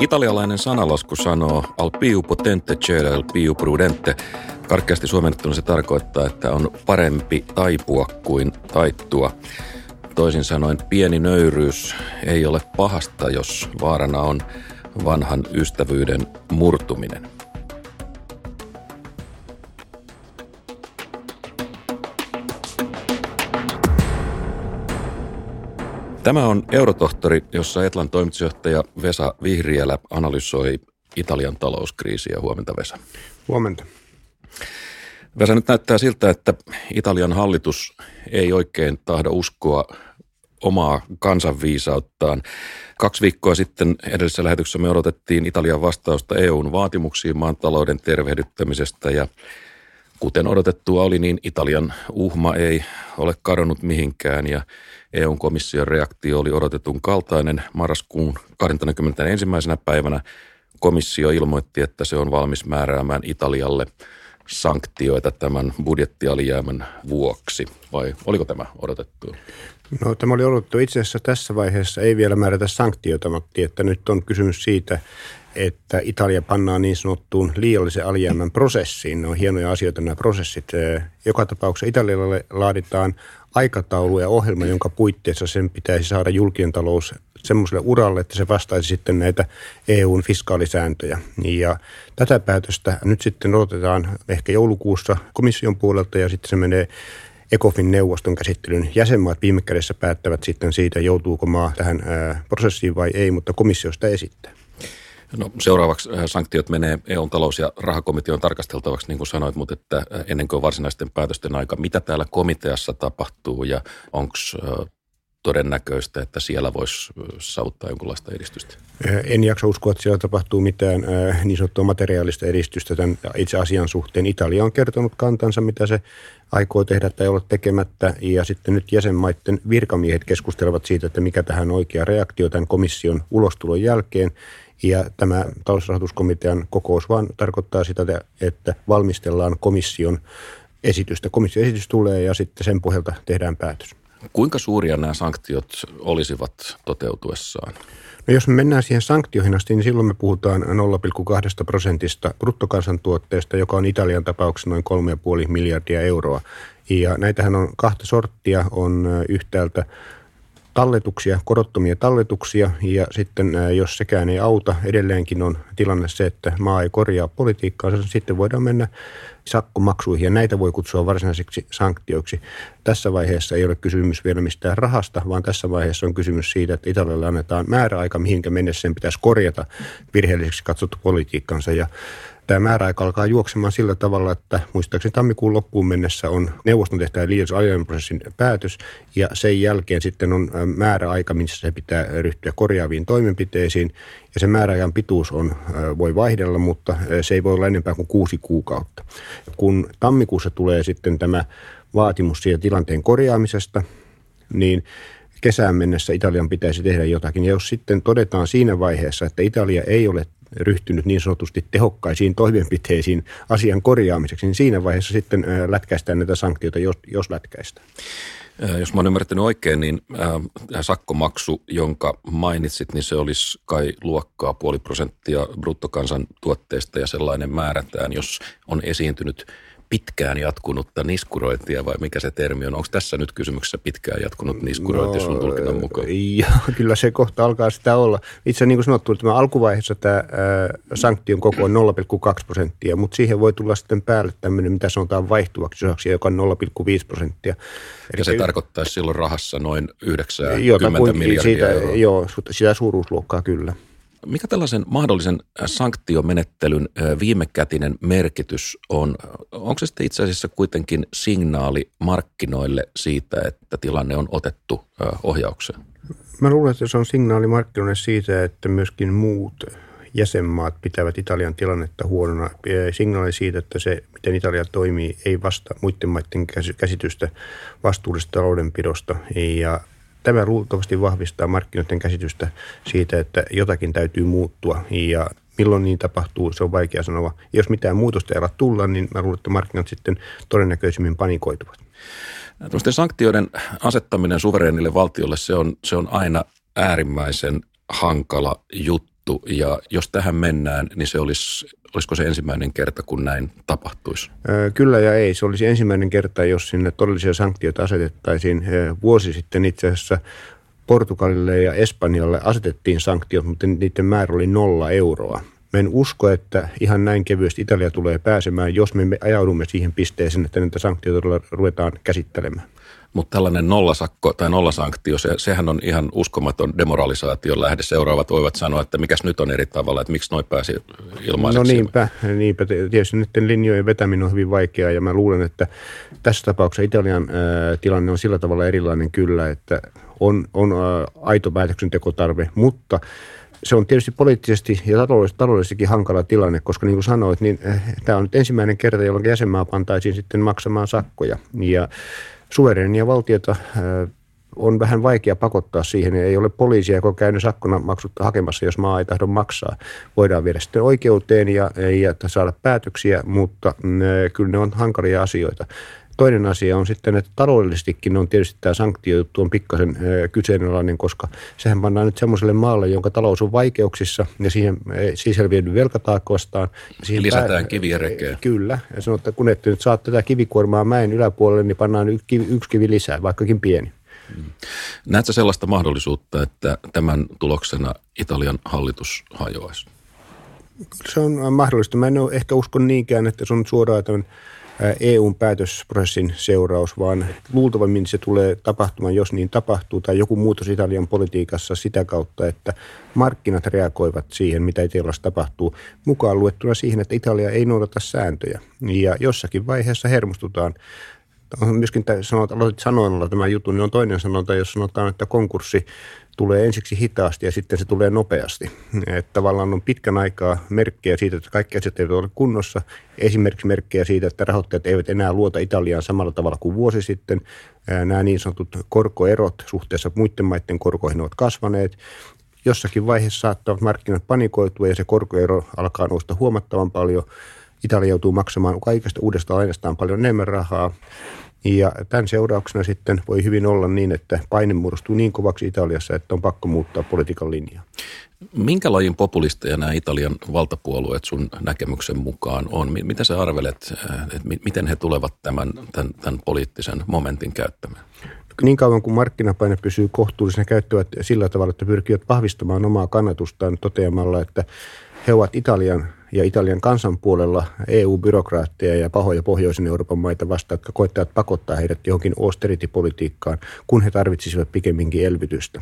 Italialainen sanalasku sanoo al più potente cede al più prudente. Karkeasti suomennettuna se tarkoittaa, että on parempi taipua kuin taittua. Toisin sanoen pieni nöyryys ei ole pahasta, jos vaarana on vanhan ystävyyden murtuminen. Tämä on Eurotohtori, jossa Etlan toimitusjohtaja Vesa Vihriälä analysoi Italian talouskriisiä. Huomenta Vesa. Huomenta. Vesa, nyt näyttää siltä, että Italian hallitus ei oikein tahdo uskoa omaa kansanviisauttaan. Kaksi viikkoa sitten edellisessä lähetyksessä me odotettiin Italian vastausta EUn vaatimuksiin maantalouden tervehdyttämisestä ja kuten odotettua oli, niin Italian uhma ei ole kadonnut mihinkään ja EUn komission reaktio oli odotetun kaltainen. Marraskuun 21. päivänä komissio ilmoitti, että se on valmis määräämään Italialle sanktioita tämän budjettialijäämän vuoksi, vai oliko tämä odotettu? No tämä oli odotettu itse asiassa tässä vaiheessa ei vielä määrätä sanktioita, että nyt on kysymys siitä, että Italia pannaan niin sanottuun liiallisen alijäämän prosessiin. Ne on hienoja asioita nämä prosessit. Joka tapauksessa Italialle laaditaan aikataulu ja ohjelma, jonka puitteissa sen pitäisi saada julkinen talous semmoiselle uralle, että se vastaisi sitten näitä EUn fiskaalisääntöjä. Ja tätä päätöstä nyt sitten odotetaan ehkä joulukuussa komission puolelta ja sitten se menee ECOFin neuvoston käsittelyn. Jäsenmaat viime kädessä päättävät sitten siitä, joutuuko maa tähän prosessiin vai ei, mutta komissiosta esittää. No, seuraavaksi sanktiot menee EUn talous- ja rahakomiteon tarkasteltavaksi, niin kuin sanoit, mutta että ennen kuin varsinaisten päätösten aika, mitä täällä komiteassa tapahtuu ja onko todennäköistä, että siellä voisi saavuttaa jonkinlaista edistystä? En jaksa uskoa, että siellä tapahtuu mitään niin sanottua materiaalista edistystä tämän itse asian suhteen. Italia on kertonut kantansa, mitä se aikoo tehdä tai olla tekemättä, ja sitten nyt jäsenmaiden virkamiehet keskustelevat siitä, että mikä tähän on oikea reaktio tämän komission ulostulon jälkeen, ja tämä talousrahoituskomitean kokous vaan tarkoittaa sitä, että valmistellaan komission esitystä. Komission esitys tulee ja sitten sen pohjalta tehdään päätös. Kuinka suuria nämä sanktiot olisivat toteutuessaan? No jos me mennään siihen sanktioihin asti, niin silloin me puhutaan 0,2 prosentista bruttokansantuotteesta, joka on Italian tapauksessa noin 3,5 miljardia euroa. Ja näitähän on kahta sorttia. On yhtäältä talletuksia, korottomia talletuksia ja sitten jos sekään ei auta, edelleenkin on tilanne se, että maa ei korjaa politiikkaa, sitten voidaan mennä sakkomaksuihin ja näitä voi kutsua varsinaisiksi sanktioiksi. Tässä vaiheessa ei ole kysymys vielä mistään rahasta, vaan tässä vaiheessa on kysymys siitä, että Italialle annetaan määräaika, mihinkä mennessä sen pitäisi korjata virheelliseksi katsottu politiikkansa ja tämä määräaika alkaa juoksemaan sillä tavalla, että muistaakseni tammikuun loppuun mennessä on neuvoston tehtävä liian prosessin päätös ja sen jälkeen sitten on määräaika, missä se pitää ryhtyä korjaaviin toimenpiteisiin ja sen määräajan pituus on, voi vaihdella, mutta se ei voi olla enempää kuin kuusi kuukautta. Kun tammikuussa tulee sitten tämä vaatimus siitä tilanteen korjaamisesta, niin kesään mennessä Italian pitäisi tehdä jotakin. Ja jos sitten todetaan siinä vaiheessa, että Italia ei ole ryhtynyt niin sanotusti tehokkaisiin toimenpiteisiin asian korjaamiseksi, niin siinä vaiheessa sitten lätkäistään näitä sanktioita, jos, jos lätkäistään. Jos mä oon ymmärtänyt oikein, niin äh, sakkomaksu, jonka mainitsit, niin se olisi kai luokkaa puoli prosenttia bruttokansantuotteesta ja sellainen määrätään, jos on esiintynyt pitkään jatkunutta niskurointia vai mikä se termi on? Onko tässä nyt kysymyksessä pitkään jatkunut niskurointi no, sun tulkinnan mukaan? Joo, kyllä se kohta alkaa sitä olla. Itse niin kuin sanottu, tämä alkuvaiheessa tämä ää, sanktion koko on 0,2 prosenttia, mutta siihen voi tulla sitten päälle tämmöinen, mitä sanotaan vaihtuvaksi osaksi, joka on 0,5 prosenttia. Eli ja se, se tarkoittaisi silloin rahassa noin 90 miljardia siitä, euroa. Joo, sitä suuruusluokkaa kyllä. Mikä tällaisen mahdollisen sanktiomenettelyn viimekätinen merkitys on? Onko se itse asiassa kuitenkin signaali markkinoille siitä, että tilanne on otettu ohjaukseen? Mä luulen, että se on signaali markkinoille siitä, että myöskin muut jäsenmaat pitävät Italian tilannetta huonona. Signaali siitä, että se, miten Italia toimii, ei vasta muiden maiden käsitystä vastuullisesta taloudenpidosta. Ja Tämä luultavasti vahvistaa markkinoiden käsitystä siitä, että jotakin täytyy muuttua ja milloin niin tapahtuu, se on vaikea sanoa. Jos mitään muutosta ei ala tulla, niin mä luulen, että markkinat sitten todennäköisimmin panikoituvat. Tuosten sanktioiden asettaminen suvereenille valtiolle, se on, se on aina äärimmäisen hankala juttu. Sovittu ja jos tähän mennään, niin se olisi, olisiko se ensimmäinen kerta, kun näin tapahtuisi? Kyllä ja ei. Se olisi ensimmäinen kerta, jos sinne todellisia sanktioita asetettaisiin. Vuosi sitten itse asiassa Portugalille ja Espanjalle asetettiin sanktiot, mutta niiden määrä oli nolla euroa. Mä en usko, että ihan näin kevyesti Italia tulee pääsemään, jos me ajaudumme siihen pisteeseen, että näitä sanktioita ruvetaan käsittelemään. Mutta tällainen nollasakko tai nollasanktio, se, sehän on ihan uskomaton demoralisaation lähde. Seuraavat voivat sanoa, että mikäs nyt on eri tavalla, että miksi noin pääsi ilmaiseksi. No niinpä, niinpä. Tietysti nyt linjojen vetäminen on hyvin vaikeaa ja mä luulen, että tässä tapauksessa Italian ää, tilanne on sillä tavalla erilainen kyllä, että on, on ää, aito päätöksentekotarve, mutta se on tietysti poliittisesti ja taloudellisestikin hankala tilanne, koska niin kuin sanoit, niin äh, tämä on nyt ensimmäinen kerta, jolloin jäsenmaa pantaisiin sitten maksamaan sakkoja. Ja suverenia valtiota on vähän vaikea pakottaa siihen. Ei ole poliisia, joka on käynyt sakkona maksutta hakemassa, jos maa ei tahdo maksaa. Voidaan viedä sitten oikeuteen ja, ja saada päätöksiä, mutta kyllä ne on hankalia asioita. Toinen asia on sitten, että taloudellisestikin on tietysti tämä sanktiojuttu on pikkasen kyseenalainen, koska sehän pannaan nyt semmoiselle maalle, jonka talous on vaikeuksissa ja siihen sisälviedy velkataakka vastaan. Siihen Lisätään pää- kiviä rekeen. Kyllä. Ja sanoo, että kun ette nyt saa tätä kivikuormaa mäen yläpuolelle, niin pannaan yksi kivi lisää, vaikkakin pieni. Mm. Näetkö sellaista mahdollisuutta, että tämän tuloksena Italian hallitus hajoaisi? Se on mahdollista. Mä en ole ehkä usko niinkään, että se on suoraan tämän EUn päätösprosessin seuraus, vaan luultavammin se tulee tapahtumaan, jos niin tapahtuu, tai joku muutos Italian politiikassa sitä kautta, että markkinat reagoivat siihen, mitä Italiassa tapahtuu, mukaan luettuna siihen, että Italia ei noudata sääntöjä. Ja jossakin vaiheessa hermostutaan on myöskin sanota, aloitit sanoilla tämä juttu, niin on toinen sanonta, jos sanotaan, että konkurssi tulee ensiksi hitaasti ja sitten se tulee nopeasti. Että tavallaan on pitkän aikaa merkkejä siitä, että kaikki asiat eivät ole kunnossa. Esimerkiksi merkkejä siitä, että rahoittajat eivät enää luota Italiaan samalla tavalla kuin vuosi sitten. Nämä niin sanotut korkoerot suhteessa muiden maiden korkoihin ovat kasvaneet. Jossakin vaiheessa saattavat markkinat panikoitua ja se korkoero alkaa nousta huomattavan paljon. Italia joutuu maksamaan kaikesta uudesta lainastaan paljon enemmän rahaa. Ja tämän seurauksena sitten voi hyvin olla niin, että paine muodostuu niin kovaksi Italiassa, että on pakko muuttaa politiikan linjaa. Minkä lajin populisteja nämä Italian valtapuolueet sun näkemyksen mukaan on? Mitä sä arvelet, äh, että miten he tulevat tämän, tämän, tämän poliittisen momentin käyttämään? Niin kauan kuin markkinapaine pysyy kohtuullisena, käyttävät sillä tavalla, että pyrkivät vahvistamaan omaa kannatustaan toteamalla, että he ovat Italian ja Italian kansan puolella EU-byrokraatteja ja pahoja pohjoisen Euroopan maita vastaan, jotka koettavat pakottaa heidät johonkin austerity-politiikkaan, kun he tarvitsisivat pikemminkin elvytystä.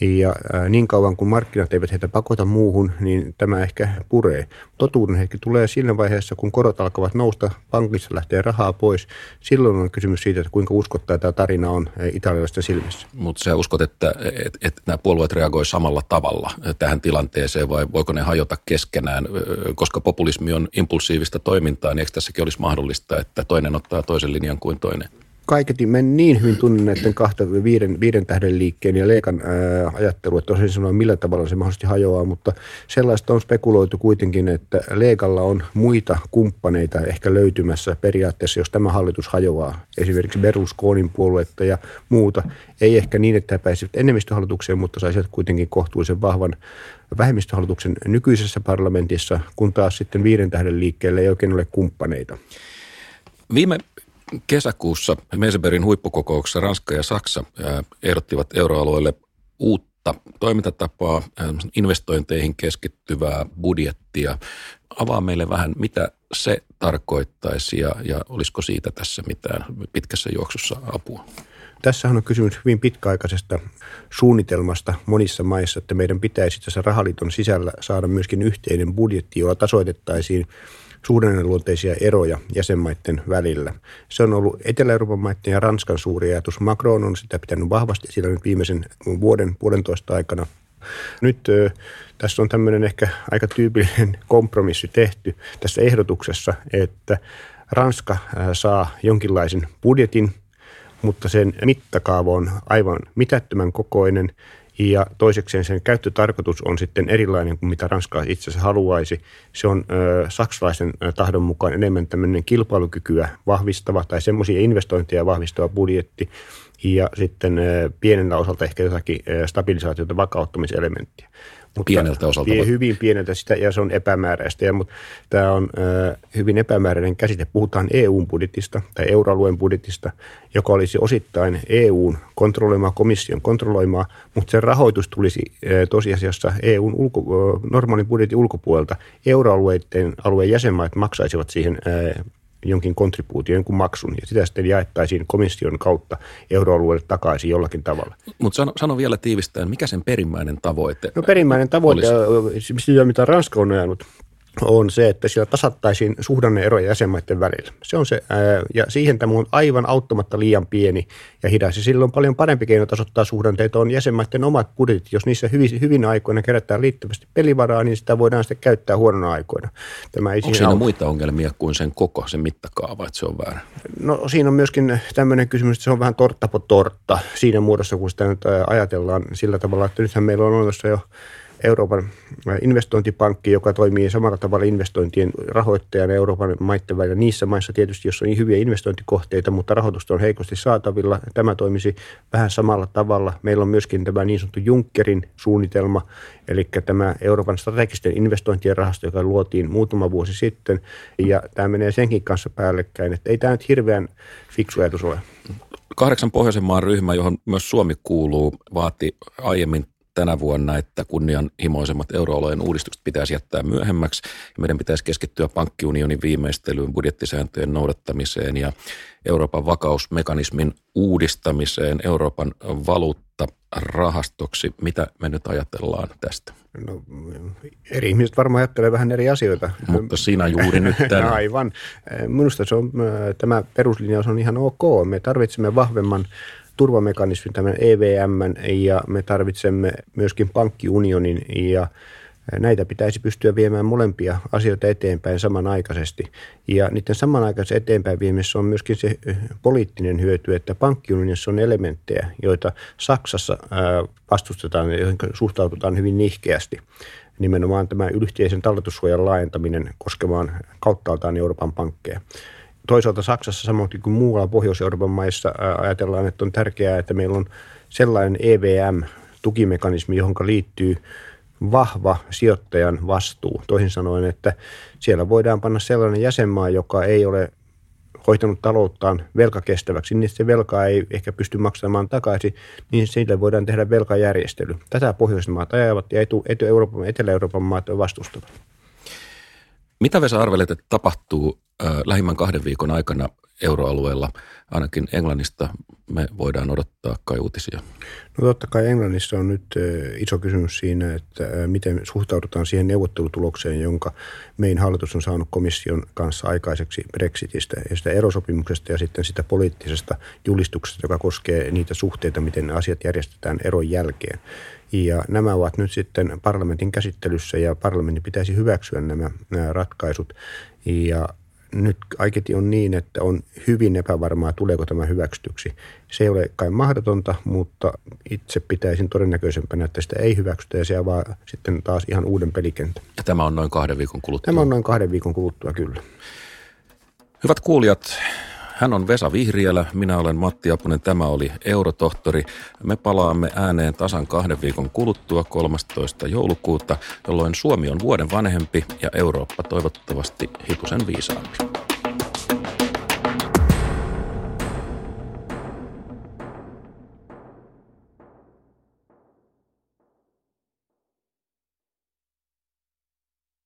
Ja niin kauan kuin markkinat eivät heitä pakota muuhun, niin tämä ehkä puree. Totuuden hetki tulee siinä vaiheessa, kun korot alkavat nousta, pankissa lähtee rahaa pois. Silloin on kysymys siitä, että kuinka uskottaa tämä tarina on italialaisten silmissä. Mutta sä uskot, että, että, että nämä puolueet reagoivat samalla tavalla tähän tilanteeseen vai voiko ne hajota keskenään? Koska populismi on impulsiivista toimintaa, niin eikö tässäkin olisi mahdollista, että toinen ottaa toisen linjan kuin toinen? Kaiketi mä niin hyvin tunnen näiden kahta viiden, viiden tähden liikkeen ja Leikan ää, ajattelu, että osin sanoa millä tavalla se mahdollisesti hajoaa, mutta sellaista on spekuloitu kuitenkin, että Leikalla on muita kumppaneita ehkä löytymässä periaatteessa, jos tämä hallitus hajoaa. Esimerkiksi Berlusconin puoluetta ja muuta. Ei ehkä niin, että he pääsivät enemmistöhallitukseen, mutta saisivat kuitenkin kohtuullisen vahvan vähemmistöhallituksen nykyisessä parlamentissa, kun taas sitten viiden tähden liikkeelle ei oikein ole kumppaneita. Viime Kesäkuussa Meseberin huippukokouksessa Ranska ja Saksa ehdottivat euroalueelle uutta toimintatapaa, investointeihin keskittyvää budjettia. Avaa meille vähän, mitä se tarkoittaisi ja, ja olisiko siitä tässä mitään pitkässä juoksussa apua? Tässähän on kysymys hyvin pitkäaikaisesta suunnitelmasta monissa maissa, että meidän pitäisi tässä rahaliiton sisällä saada myöskin yhteinen budjetti, jolla tasoitettaisiin suhdanneluonteisia eroja jäsenmaiden välillä. Se on ollut Etelä-Euroopan maiden ja Ranskan suuri ajatus. Macron on sitä pitänyt vahvasti sillä nyt viimeisen vuoden, puolentoista aikana. Nyt ö, tässä on tämmöinen ehkä aika tyypillinen kompromissi tehty tässä ehdotuksessa, että Ranska saa jonkinlaisen budjetin, mutta sen mittakaava on aivan mitättömän kokoinen ja toisekseen sen käyttötarkoitus on sitten erilainen kuin mitä Ranska itse asiassa haluaisi. Se on ö, saksalaisen tahdon mukaan enemmän tämmöinen kilpailukykyä vahvistava tai semmoisia investointeja vahvistava budjetti ja sitten ö, pienellä osalta ehkä jotakin stabilisaatiota vakauttamiselementtiä. Mutta pieneltä osalta. Pie, hyvin pieneltä sitä, ja se on epämääräistä. Ja, mutta tämä on äh, hyvin epämääräinen käsite. Puhutaan EU-budjetista tai euroalueen budjetista, joka olisi osittain EUn kontrolloimaa, komission kontrolloimaa, mutta sen rahoitus tulisi äh, tosiasiassa EUn ulko, äh, normaalin budjetin ulkopuolelta. Euroalueiden alueen jäsenmaat maksaisivat siihen äh, jonkin kontribuution, jonkun maksun, ja sitä sitten jaettaisiin komission kautta euroalueelle takaisin jollakin tavalla. Mutta sano, sano vielä tiivistäen, mikä sen perimmäinen tavoite No perimmäinen tavoite, olisi? mitä Ranska on ajanut, on se, että siellä tasattaisiin suhdanneeroja jäsenmaiden välillä. Se on se, ja siihen tämä on aivan auttamatta liian pieni ja hidas. Ja silloin on paljon parempi keino tasoittaa suhdanteita on jäsenmaiden omat budjetit. Jos niissä hyvin, hyvin aikoina kerätään liittyvästi pelivaraa, niin sitä voidaan sitten käyttää huonona aikoina. Tämä ei Onko siinä auta. muita ongelmia kuin sen koko, sen mittakaava, että se on väärä? No siinä on myöskin tämmöinen kysymys, että se on vähän tortta po tortta siinä muodossa, kun sitä nyt ajatellaan sillä tavalla, että nythän meillä on olemassa jo Euroopan investointipankki, joka toimii samalla tavalla investointien rahoittajana Euroopan maiden välillä. Niissä maissa tietysti, jos on niin hyviä investointikohteita, mutta rahoitusta on heikosti saatavilla, tämä toimisi vähän samalla tavalla. Meillä on myöskin tämä niin sanottu Junckerin suunnitelma, eli tämä Euroopan strategisten investointien rahasto, joka luotiin muutama vuosi sitten, ja tämä menee senkin kanssa päällekkäin, että ei tämä nyt hirveän fiksu ajatus ole. Kahdeksan pohjoisen maan ryhmä, johon myös Suomi kuuluu, vaati aiemmin tänä vuonna, että kunnianhimoisemmat euroalueen uudistukset pitäisi jättää myöhemmäksi. Ja meidän pitäisi keskittyä pankkiunionin viimeistelyyn, budjettisääntöjen noudattamiseen ja Euroopan vakausmekanismin uudistamiseen Euroopan valuutta rahastoksi. Mitä me nyt ajatellaan tästä? No, eri ihmiset varmaan ajattelee vähän eri asioita. Mutta siinä juuri nyt tänään. Aivan. Minusta se on, tämä peruslinjaus on ihan ok. Me tarvitsemme vahvemman turvamekanismin, tämän EVM, ja me tarvitsemme myöskin pankkiunionin, ja näitä pitäisi pystyä viemään molempia asioita eteenpäin samanaikaisesti. Ja niiden samanaikaisesti eteenpäin viemisessä on myöskin se poliittinen hyöty, että pankkiunionissa on elementtejä, joita Saksassa vastustetaan ja joihin suhtaututaan hyvin nihkeästi nimenomaan tämä yhteisen talletussuojan laajentaminen koskemaan kauttaaltaan Euroopan pankkeja toisaalta Saksassa samoin kuin muualla Pohjois-Euroopan maissa ajatellaan, että on tärkeää, että meillä on sellainen EVM-tukimekanismi, johon liittyy vahva sijoittajan vastuu. Toisin sanoen, että siellä voidaan panna sellainen jäsenmaa, joka ei ole hoitanut talouttaan velkakestäväksi, niin se velkaa ei ehkä pysty maksamaan takaisin, niin sille voidaan tehdä velkajärjestely. Tätä Pohjoismaat ajavat ja Etelä-Euroopan maat vastustavat. Mitä Vesa arvelet, että tapahtuu lähimmän kahden viikon aikana euroalueella, ainakin Englannista me voidaan odottaa kai uutisia? No totta kai Englannissa on nyt iso kysymys siinä, että miten suhtaudutaan siihen neuvottelutulokseen, jonka mein hallitus on saanut komission kanssa aikaiseksi Brexitistä ja sitä erosopimuksesta ja sitten sitä poliittisesta julistuksesta, joka koskee niitä suhteita, miten asiat järjestetään eron jälkeen. Ja nämä ovat nyt sitten parlamentin käsittelyssä ja parlamentin pitäisi hyväksyä nämä, nämä ratkaisut. Ja nyt kaiketi on niin, että on hyvin epävarmaa, tuleeko tämä hyväksytyksi. Se ei ole kai mahdotonta, mutta itse pitäisin todennäköisempänä, että sitä ei hyväksytä ja se avaa sitten taas ihan uuden pelikentän. Ja tämä on noin kahden viikon kuluttua? Tämä on noin kahden viikon kuluttua, kyllä. Hyvät kuulijat, hän on Vesa Vihriälä, minä olen Matti Apunen, tämä oli Eurotohtori. Me palaamme ääneen tasan kahden viikon kuluttua 13. joulukuuta, jolloin Suomi on vuoden vanhempi ja Eurooppa toivottavasti hitusen viisaampi.